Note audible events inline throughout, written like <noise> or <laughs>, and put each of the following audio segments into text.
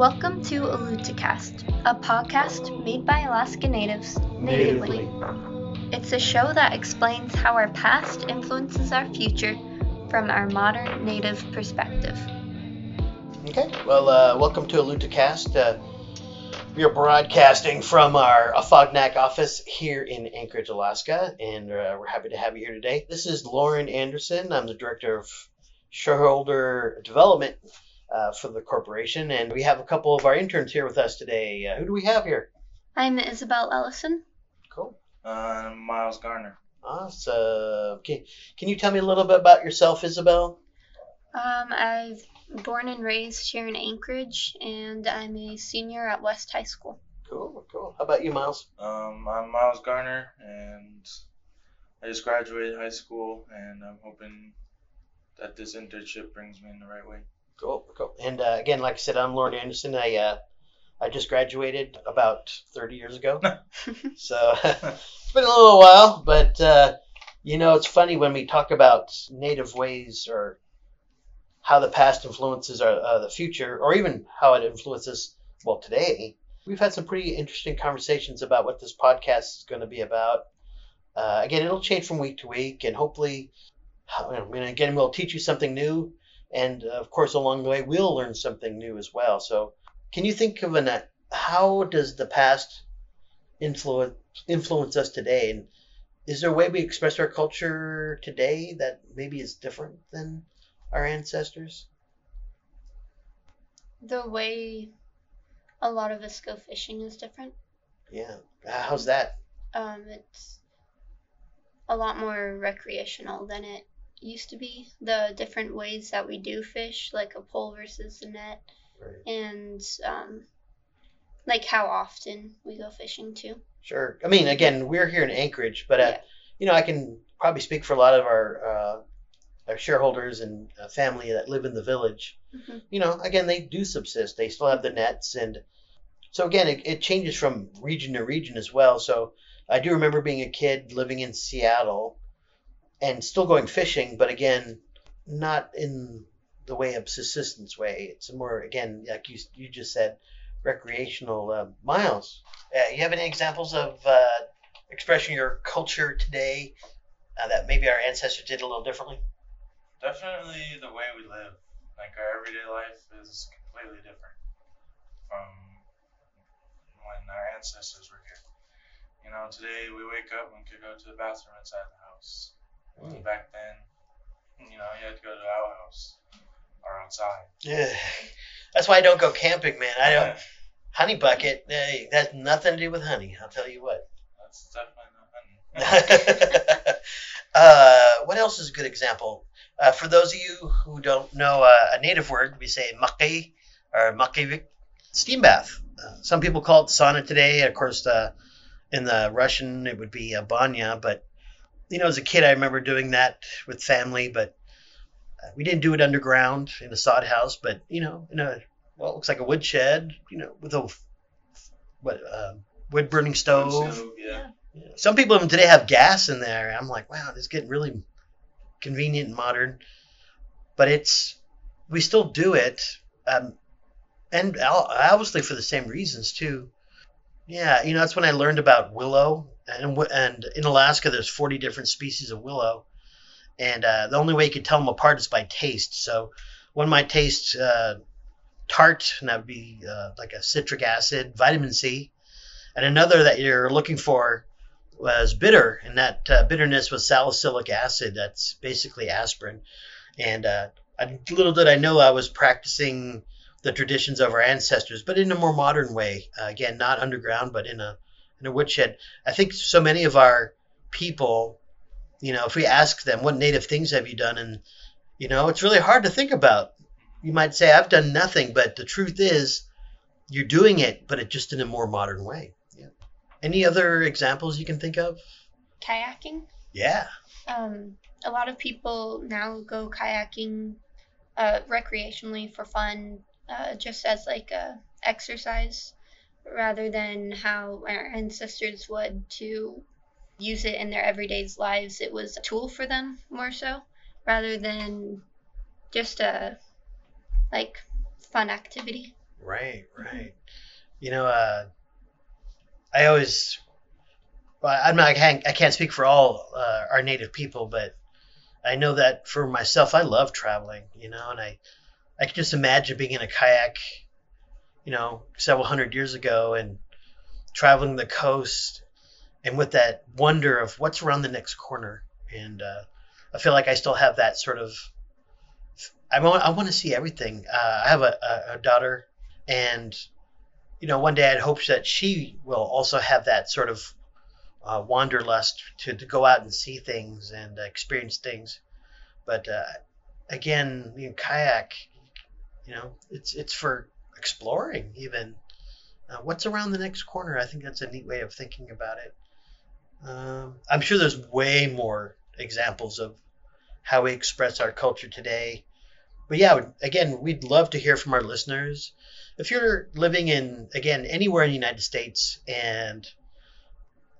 Welcome to Alutacast, a podcast made by Alaska Natives natively. It's a show that explains how our past influences our future from our modern native perspective. Okay, well, uh, welcome to Alutacast. Uh, we are broadcasting from our Afognak office here in Anchorage, Alaska, and uh, we're happy to have you here today. This is Lauren Anderson. I'm the Director of Shareholder Development uh, for the corporation, and we have a couple of our interns here with us today. Uh, who do we have here? I'm Isabel Ellison. Cool. Uh, Miles Garner. Awesome. Okay. Can you tell me a little bit about yourself, Isabel? Um, I've born and raised here in Anchorage, and I'm a senior at West High School. Cool, cool. How about you, Miles? Um, I'm Miles Garner, and I just graduated high school, and I'm hoping that this internship brings me in the right way. Cool, cool. And uh, again, like I said, I'm Lauren Anderson. I uh, I just graduated about 30 years ago, <laughs> so <laughs> it's been a little while. But uh, you know, it's funny when we talk about native ways or how the past influences our, uh, the future, or even how it influences well today. We've had some pretty interesting conversations about what this podcast is going to be about. Uh, again, it'll change from week to week, and hopefully, I mean, again, we'll teach you something new, and uh, of course, along the way, we'll learn something new as well. So, can you think of an uh, how does the past influence influence us today, and is there a way we express our culture today that maybe is different than our ancestors? The way a lot of us go fishing is different. Yeah. How's that? Um, it's a lot more recreational than it used to be. The different ways that we do fish, like a pole versus a net, Right. and um, like how often we go fishing too. Sure. I mean, again, we're here in Anchorage, but uh, Yeah. you know, I can probably speak for a lot of our uh, our shareholders and uh, family that live in the village. Mhm. You know, again, they do subsist. They still have the nets, and so again, it, it changes from region to region as well. So I do remember being a kid living in Seattle and still going fishing, but again, not in the way of subsistence way. It's more again, like you you just said, recreational. Uh, Miles, uh, you have any examples of uh, expressing your culture today uh, that maybe our ancestors did a little differently? Definitely the way we live, like our everyday life, is completely different from when our ancestors were here. You know, today we wake up and could go to the bathroom inside the house. Mm. Back then, you know, you had to go to the outhouse or outside. Yeah, that's why I don't go camping, man. I don't <laughs> honey bucket. Hey, that's nothing to do with honey. I'll tell you what. That's definitely not honey. <laughs> <laughs> uh, what else is a good example? Uh, for those of you who don't know uh, a native word, we say maki or makivik, steam bath. Uh, some people call it sauna today. Of course, uh, in the Russian, it would be a banya. But you know, as a kid, I remember doing that with family. But uh, we didn't do it underground in a sod house, but you know, in a well, it looks like a woodshed. You know, with a what uh, wood burning stove. Yeah. Yeah. Some people even today have gas in there. I'm like, wow, this is getting really convenient and modern. But it's we still do it, um, and obviously for the same reasons too. Yeah, you know that's when I learned about willow, and and in Alaska there's 40 different species of willow, and uh, the only way you can tell them apart is by taste. So one might taste uh, tart, and that would be uh, like a citric acid, vitamin C, and another that you're looking for was bitter, and that uh, bitterness was salicylic acid. That's basically aspirin. And uh, little did I know I was practicing the traditions of our ancestors, but in a more modern way. Uh, again, not underground, but in a in a woodshed. I think so many of our people, you know, if we ask them what native things have you done, and you know, it's really hard to think about. You might say I've done nothing, but the truth is, you're doing it, but it just in a more modern way. Yeah. Any other examples you can think of? Kayaking. Yeah. Um, a lot of people now go kayaking uh, recreationally for fun, uh, just as like a exercise, rather than how our ancestors would to use it in their everyday lives. It was a tool for them more so, rather than just a like fun activity. Right, right. You know, uh, I always, well, I'm not, I can't, I can't speak for all uh, our native people, but I know that for myself, I love traveling. You know, and I, I can just imagine being in a kayak, you know, several hundred years ago and traveling the coast, and with that wonder of what's around the next corner. And uh, I feel like I still have that sort of. I want, I want to see everything. Uh, I have a, a, a daughter and you know one day i'd hope that she will also have that sort of uh, wanderlust to, to go out and see things and experience things but uh, again you know, kayak you know it's it's for exploring even. Uh, what's around the next corner? I think that's a neat way of thinking about it. Um, i'm sure there's way more examples of how we express our culture today. But yeah again we'd love to hear from our listeners. If you're living in again anywhere in the United States and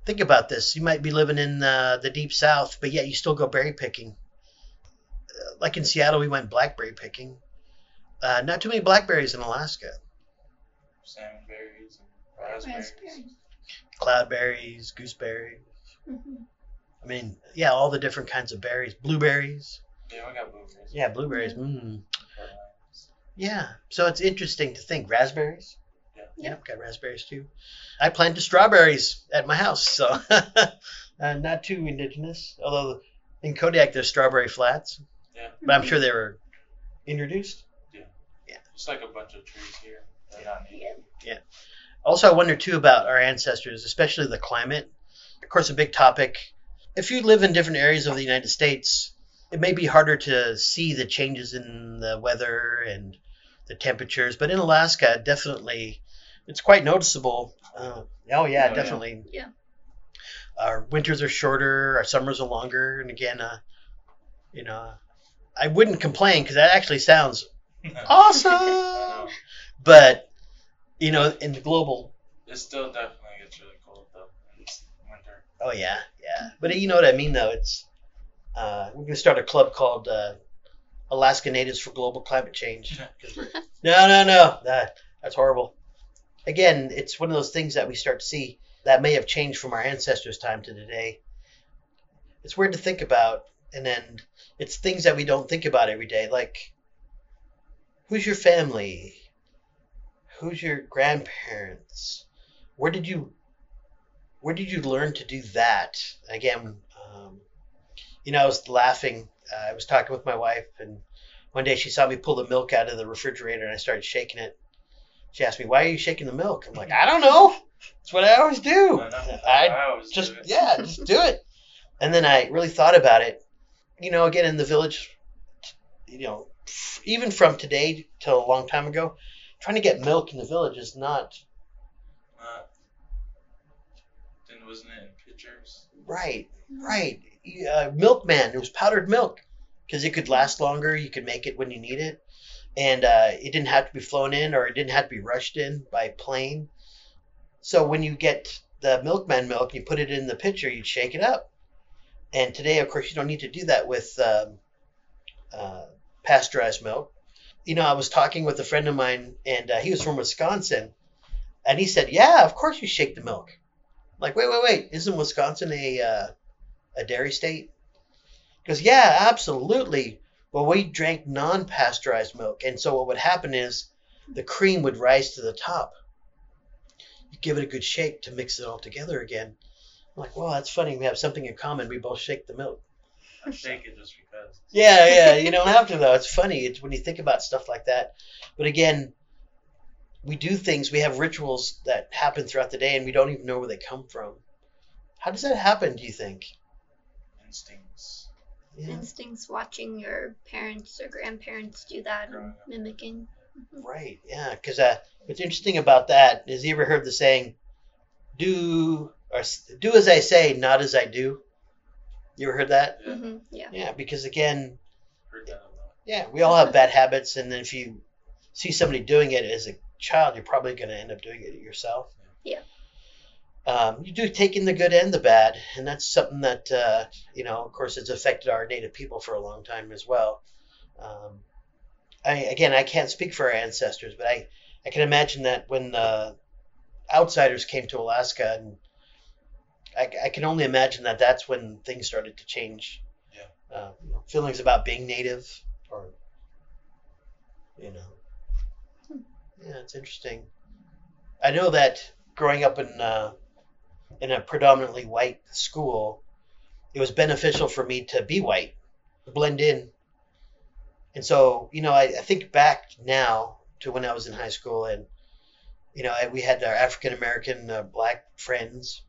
think about this, you might be living in uh, the deep south, but yet you still go berry picking. Uh, like in Seattle, we went blackberry picking. Uh, not too many blackberries in Alaska. Salmon berries and raspberries. Raspberry. Cloudberries, gooseberries. hmm I mean, yeah, all the different kinds of berries. Blueberries. Yeah, we got blueberries. Yeah, blueberries. Mm. Yeah. So it's interesting to think. Raspberries? Yeah. Yep, got raspberries too. I planted strawberries at my house, so <laughs> uh, not too indigenous. Although in Kodiak there's strawberry flats, Yeah. but I'm sure they were introduced. Just like a bunch of trees here. They're not native. Yeah. Also, I wonder too about our ancestors, especially the climate. Of course, a big topic. If you live in different areas of the United States, it may be harder to see the changes in the weather and the temperatures, but in Alaska, definitely, it's quite noticeable. Uh, oh yeah, Oh, yeah. definitely. Yeah. Our winters are shorter, our summers are longer, and again, uh, you know, I wouldn't complain because that actually sounds <laughs> awesome. But you know, in the global It still definitely gets really cold though in winter. Oh yeah, yeah. But you know what I mean, though. It's uh, we're gonna start a club called uh, Alaska Natives for Global Climate Change. <laughs> no, no, no. That that's horrible. Again, it's one of those things that we start to see that may have changed from our ancestors' time to today. It's weird to think about, and then it's things that we don't think about every day, like who's your family, who's your grandparents, where did you where did you learn to do that? Again, um, you know, I was laughing. Uh, I was talking with my wife, and one day she saw me pull the milk out of the refrigerator, and I started shaking it. She asked me, "Why are you shaking the milk?" I'm like, "I don't know. It's what I always do. I. I always just do yeah, just do it." And then I really thought about it. You know, again in the village, you know, even from today till a long time ago, trying to get milk in the village is not Uh, then wasn't it in pitchers? right. Right. Uh, milkman. It was powdered milk because it could last longer. You could make it when you need it, and uh, it didn't have to be flown in or it didn't have to be rushed in by plane. So when you get the milkman milk, you put it in the pitcher. You shake it up. And today, of course, you don't need to do that with um, uh, pasteurized milk. You know, I was talking with a friend of mine, and uh, he was from Wisconsin, and he said, "Yeah, of course you shake the milk." I'm like, wait, wait, wait! Isn't Wisconsin a uh, a dairy state? Because yeah, absolutely. Well, we drank non-pasteurized milk, and so what would happen is the cream would rise to the top. You give it a good shake to mix it all together again. I'm like, well, that's funny. We have something in common. We both shake the milk. <laughs> I shake it just because. Yeah, yeah. You don't have to though. It's funny. It's when you think about stuff like that. But again, we do things. We have rituals that happen throughout the day, and we don't even know where they come from. How does that happen? Do you think? Instincts. Yeah. Instincts watching your parents or grandparents do that and mimicking. Right. Yeah. Because uh, what's interesting about that is, you ever heard the saying, "Do or do as I say, not as I do." You ever heard that? Yeah, hmm Yeah. Yeah. Because again, heard that yeah, we all have bad habits, and then if you see somebody doing it as a child, you're probably going to end up doing it yourself. Yeah. Um, you do take in the good and the bad, and that's something that uh, you know, of course, it's affected our native people for a long time as well. Um, I again, I can't speak for our ancestors, but I I can imagine that when uh, outsiders came to Alaska, and I, I can only imagine that that's when things started to change. Yeah. Uh, you know, feelings about being native, or you know, Hmm. yeah, it's interesting. I know that growing up in uh, in a predominantly white school, it was beneficial for me to be white, blend in. And so, you know, I, I think back now to when I was in high school, and you know, I, we had our African American uh, black friends,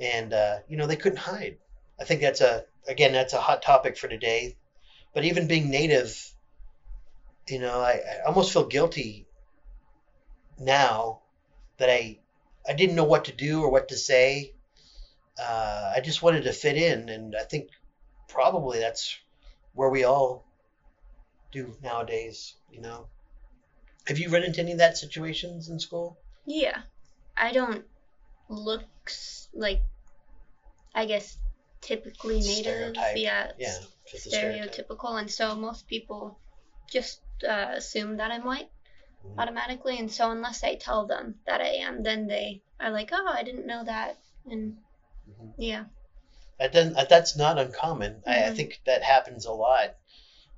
and uh, you know, they couldn't hide. I think that's a again that's a hot topic for today. But even being native, you know, I, I almost feel guilty now that I I didn't know what to do or what to say. Uh, I just wanted to fit in, and I think probably that's where we all do nowadays. You know, have you run into any of that situations in school? Yeah. I don't look s- like, I guess, typically native. Stereotype. Yeah. Yeah, just a stereotype. stereotypical. And so most people just uh, assume that I'm white Mhm. automatically. And so unless I tell them that I am, then they are like, oh, I didn't know that. And Mhm. yeah. That doesn't. that- That's not uncommon. I, I Mhm. think that happens a lot.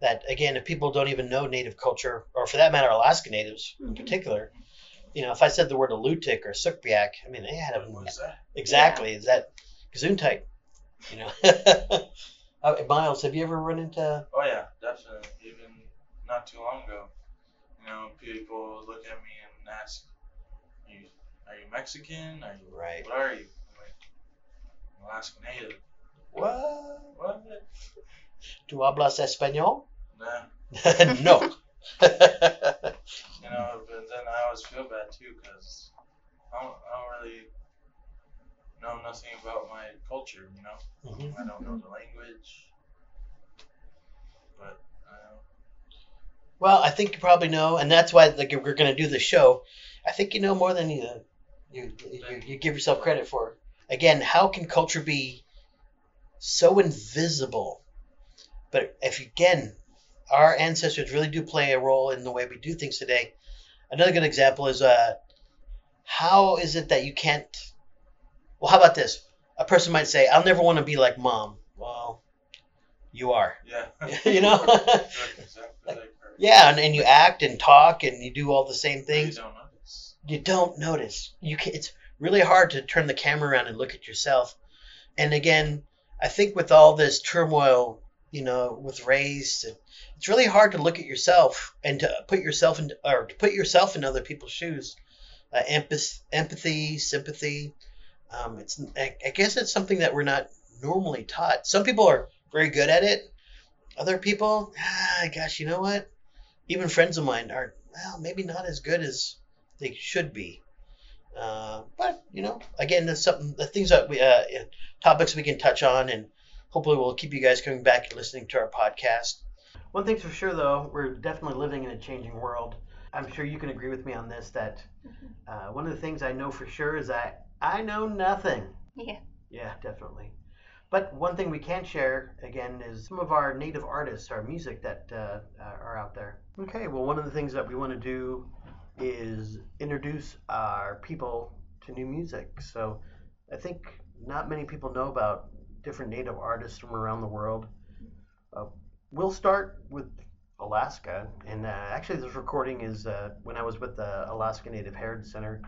That again, if people don't even know Native culture, or for that matter, Alaska Natives in Mhm. particular, you know, if I said the word Alutiiq or Sugpiaq, I mean, they had a What is that? exactly. Is that Gesundheit? You know, <laughs> uh, Miles, have you ever run into? Oh yeah, definitely. Even not too long ago, you know, people look at me and ask, "Are you, are you Mexican? Are you Right. what are you?" I'm like, "I'm Alaska Native." What? What? Tu hablas español? Nah. <laughs> no. <laughs> You know, but then I always feel bad too because I don't, I don't really know nothing about my culture. You know, Mhm. I don't know the language, but I don't. Well, I think you probably know, and that's why like we're going to do the show. I think you know more than you you, you you give yourself credit for. Again, how can culture be so invisible? But if again, our ancestors really do play a role in the way we do things today. Another good example is uh, how is it that you can't? Well, how about this? A person might say, "I'll never want to be like mom." Well, you are. Yeah. <laughs> <laughs> You know? Like. Yeah, and, and you act and talk and you do all the same You things. don't notice. You don't notice. You can, it's really hard to turn the camera around and look at yourself. And again, I think with all this turmoil, you know, with race, and it's really hard to look at yourself and to put yourself in or to put yourself in other people's shoes. Uh, empath- empathy, sympathy. Um, it's I, I guess it's something that we're not normally taught. Some people are very good at it. Other people, ah, gosh, you know what? Even friends of mine are well, maybe not as good as they should be. Uh, but you know, again, that's something the things that we uh, topics we can touch on, and hopefully we'll keep you guys coming back and listening to our podcast. One thing's for sure, though, we're definitely living in a changing world. I'm sure you can agree with me on this. That <laughs> uh, one of the things I know for sure is that I know nothing. Yeah. Yeah, definitely. But one thing we can share again is some of our native artists, our music that uh, are out there. Okay, well, one of the things that we want to do is introduce our people to new music. So I think not many people know about different native artists from around the world. We'll start with Alaska, and uh, actually, this recording is uh, when I was with the Alaska Native Heritage Center.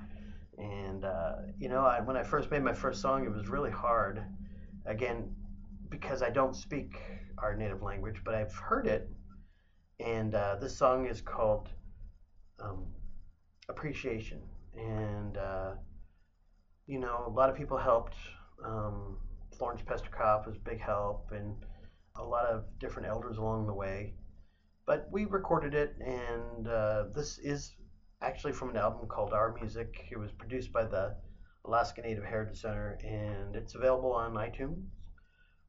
And uh, you know, I, when I first made my first song, it was really hard. Again, because I don't speak our native language, but I've heard it. And uh, this song is called um, Appreciation. And uh, you know, a lot of people helped. Um, Florence Pestrikoff was a big help, and a lot of different elders along the way. But we recorded it, and uh, this is actually from an album called Our Music. It was produced by the Alaska Native Heritage Center, and it's available on iTunes.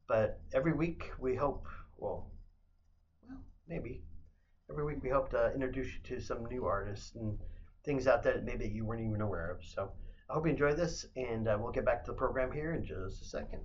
But every week we hope, well, well, maybe every week we hope to introduce you to some new artists and things out there that maybe you weren't even aware of. So I hope you enjoy this, and uh, we'll get back to the program here in just a second.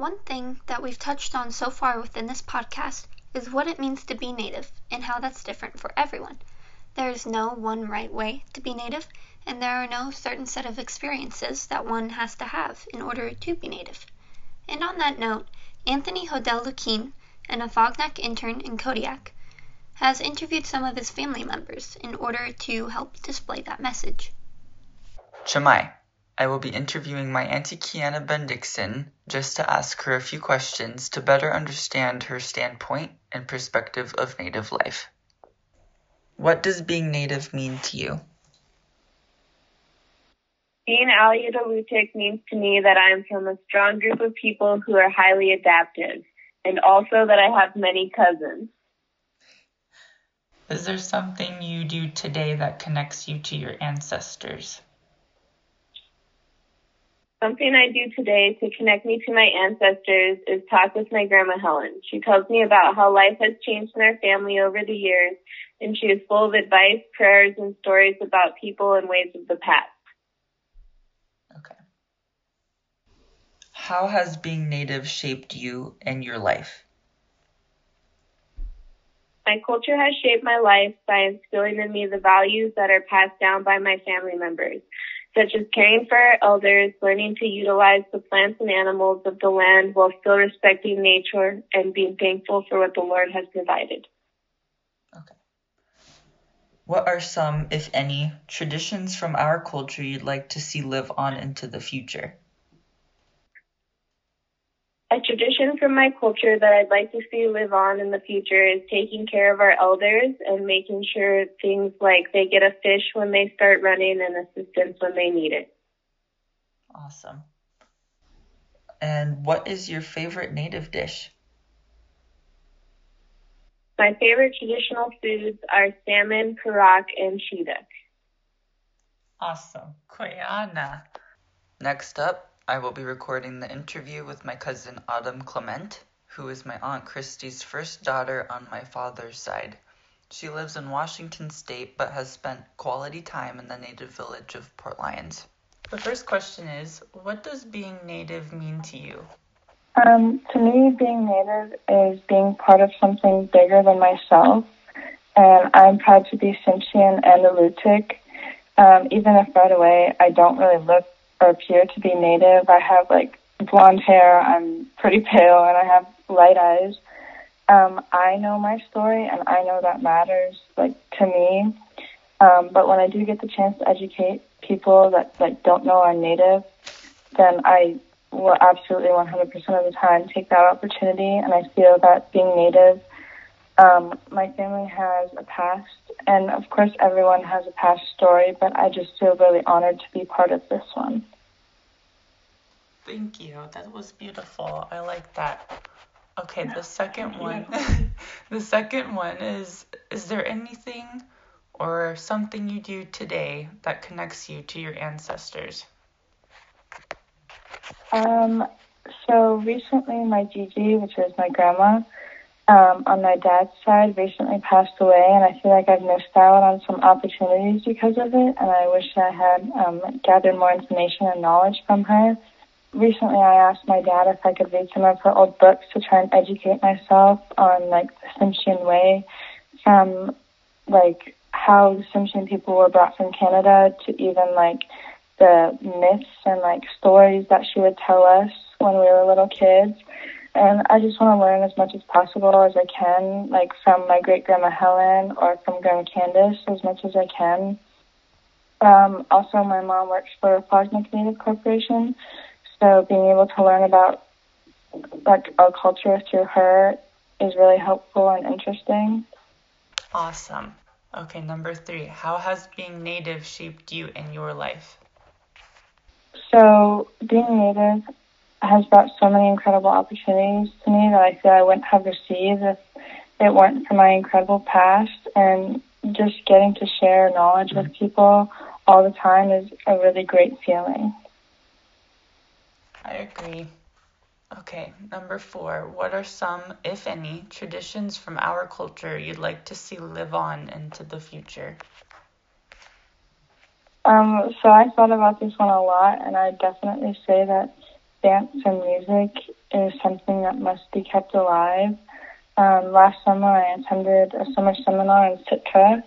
One thing that we've touched on so far within this podcast is what it means to be Native and how that's different for everyone. There is no one right way to be Native, and there are no certain set of experiences that one has to have in order to be Native. And on that note, Anthony Hodel Lukine, an Afognak intern in Kodiak, has interviewed some of his family members in order to help display that message. Cama'i, I will be interviewing my Auntie Kiana Bendixson just to ask her a few questions to better understand her standpoint and perspective of Native life. What does being Native mean to you? Being Alutiiq means to me that I am from a strong group of people who are highly adaptive, and also that I have many cousins. Is there something you do today that connects you to your ancestors? Something I do today to connect me to my ancestors is talk with my grandma Helen. She tells me about how life has changed in our family over the years, and she is full of advice, prayers, and stories about people and ways of the past. Okay. How has being Native shaped you and your life? My culture has shaped my life by instilling in me the values that are passed down by my family members such as caring for our elders, learning to utilize the plants and animals of the land while still respecting nature and being thankful for what the Lord has provided. Okay. What are some, if any, traditions from our culture you'd like to see live on into the future? A tradition from my culture that I'd like to see live on in the future is taking care of our elders and making sure things like they get a fish when they start running and assistance when they need it. Awesome. And what is your favorite native dish? My favorite traditional foods are salmon, karak, and chiduk. Awesome. Quyanaa. Next up, I will be recording the interview with my cousin Autumn Clement, who is my Aunt Christie's first daughter on my father's side. She lives in Washington State but has spent quality time in the native village of Port Lions. The first question is What does being native mean to you? Um, to me, being native is being part of something bigger than myself, and I'm proud to be Tsimshian and Alutiiq. Um, even if right away I don't really look or appear to be native. I have like blonde hair. I'm pretty pale, and I have light eyes. Um, I know my story, and I know that matters like to me. Um, but when I do get the chance to educate people that like don't know I'm native, then I will absolutely 100% of the time take that opportunity. And I feel that being native, um, my family has a past, and of course everyone has a past story. But I just feel really honored to be part of this one. Thank you. That was beautiful. I like that. Okay, the second one. <laughs> the second one is is there anything or something you do today that connects you to your ancestors? Um so recently my Gigi, which is my grandma, um, on my dad's side recently passed away and I feel like I've missed out on some opportunities because of it and I wish I had um, gathered more information and knowledge from her recently I asked my dad if I could read some of her old books to try and educate myself on like the Tsimshian way, from like how the Tsimshian people were brought from Canada to even like the myths and like stories that she would tell us when we were little kids. And I just want to learn as much as possible as I can, like from my great grandma Helen or from Grandma Candace, as much as I can. Um, also, my mom works for Afognak Native Corporation, so being able to learn about like our culture through her is really helpful and interesting. Awesome. Okay, number three. How has being native shaped you in your life? So being native has brought so many incredible opportunities to me that I feel I wouldn't have received if it weren't for my incredible past and just getting to share knowledge with people all the time is a really great feeling. I agree. Okay, number four. What are some, if any, traditions from our culture you'd like to see live on into the future? Um, so I thought about this one a lot, and I definitely say that dance and music is something that must be kept alive. Um, last summer, I attended a summer seminar in Sitka,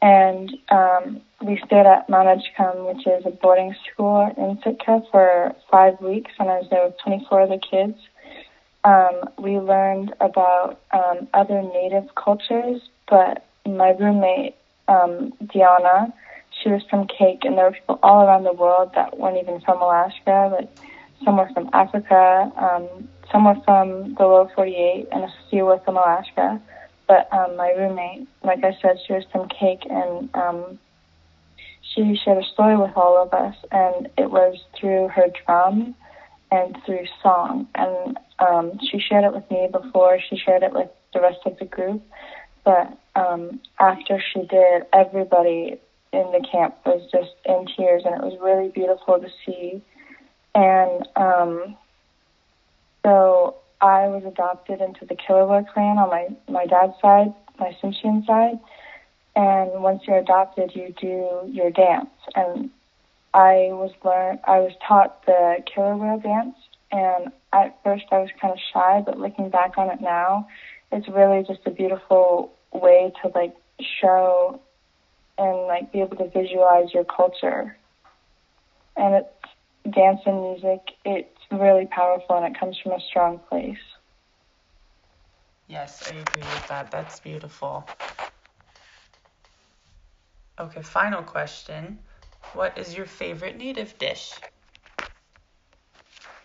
and um, we stayed at Mount Edgecumbe, which is a boarding school in Sitka, for five weeks, and I was there with 24 other kids. Um, we learned about um, other native cultures, but my roommate, um, Diana, she was from Kake, and there were people all around the world that weren't even from Alaska. Like some were from Africa, um, some were from the lower 48, and a few were from Alaska. But um, my roommate, like I said, she was from Kake, and um, she shared a story with all of us, and it was through her drum and through song. And um, she shared it with me before she shared it with the rest of the group. But um, after she did, everybody in the camp was just in tears, and it was really beautiful to see. And um, so I was adopted into the Killua clan on my my dad's side, my Tsimshian side. And once you're adopted, you do your dance. And I was learn I was taught the Killua dance, and at first I was kind of shy, but looking back on it now, it's really just a beautiful way to like show and like be able to visualize your culture. And it's dance and music. It's really powerful and it comes from a strong place. Yes, I agree with that. That's beautiful. Okay, final question. What is your favorite native dish?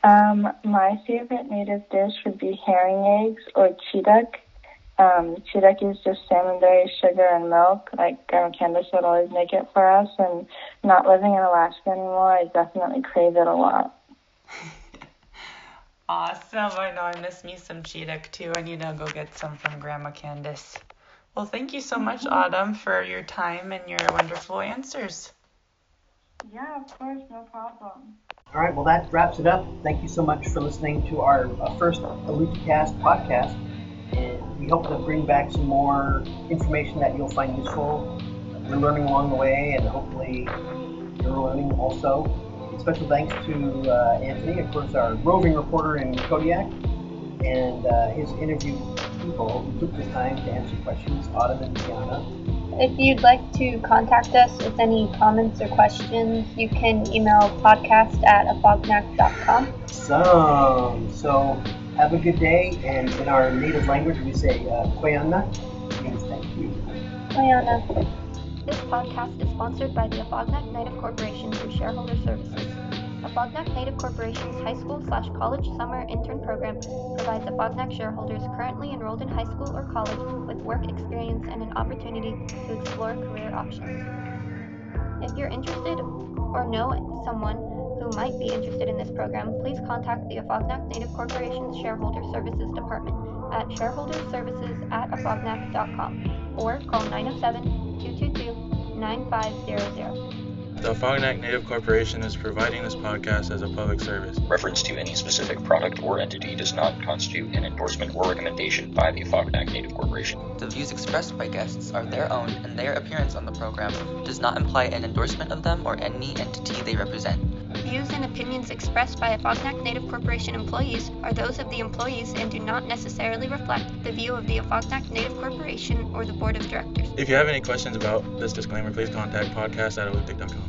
Um, my favorite native dish would be herring eggs or chiduk. Um, chiduk is just salmon berries, sugar, and milk. Like Grandma Candace would always make it for us. And not living in Alaska anymore, I definitely crave it a lot. <laughs> awesome. I know I miss me some chiduk too. I need to go get some from Grandma Candace. Well, thank you so much, Autumn, for your time and your wonderful answers. Yeah, of course, no problem. All right, well, that wraps it up. Thank you so much for listening to our uh, first AluteCast podcast. We hope to bring back some more information that you'll find useful. We're learning along the way, and hopefully, you're learning also. Special thanks to uh, Anthony, of course, our roving reporter in Kodiak, and uh, his interview people who took the time to answer questions, Autumn and Tiana. If you'd like to contact us with any comments or questions, you can email podcast at afognak.com. Awesome. So have a good day, and in our native language we say uh, Quyanaa, means thank you. Quyanaa. This podcast is sponsored by the Afognak Native Corporation through Shareholder Services. Afognak Native Corporation's high school slash college summer intern program provides Afognak shareholders currently enrolled in high school or college with work experience and an opportunity to explore career options. If you're interested or know someone who might be interested in this program, please contact the Afognak Native Corporation's Shareholder Services Department at shareholderservices at afognak.com or call 907 222 9500. The Afognak Native Corporation is providing this podcast as a public service. Reference to any specific product or entity does not constitute an endorsement or recommendation by the Afognak Native Corporation. The views expressed by guests are their own, and their appearance on the program does not imply an endorsement of them or any entity they represent. Views and opinions expressed by Afognak Native Corporation employees are those of the employees and do not necessarily reflect the view of the Afognak Native Corporation or the Board of Directors. If you have any questions about this disclaimer, please contact podcast at alutec.com.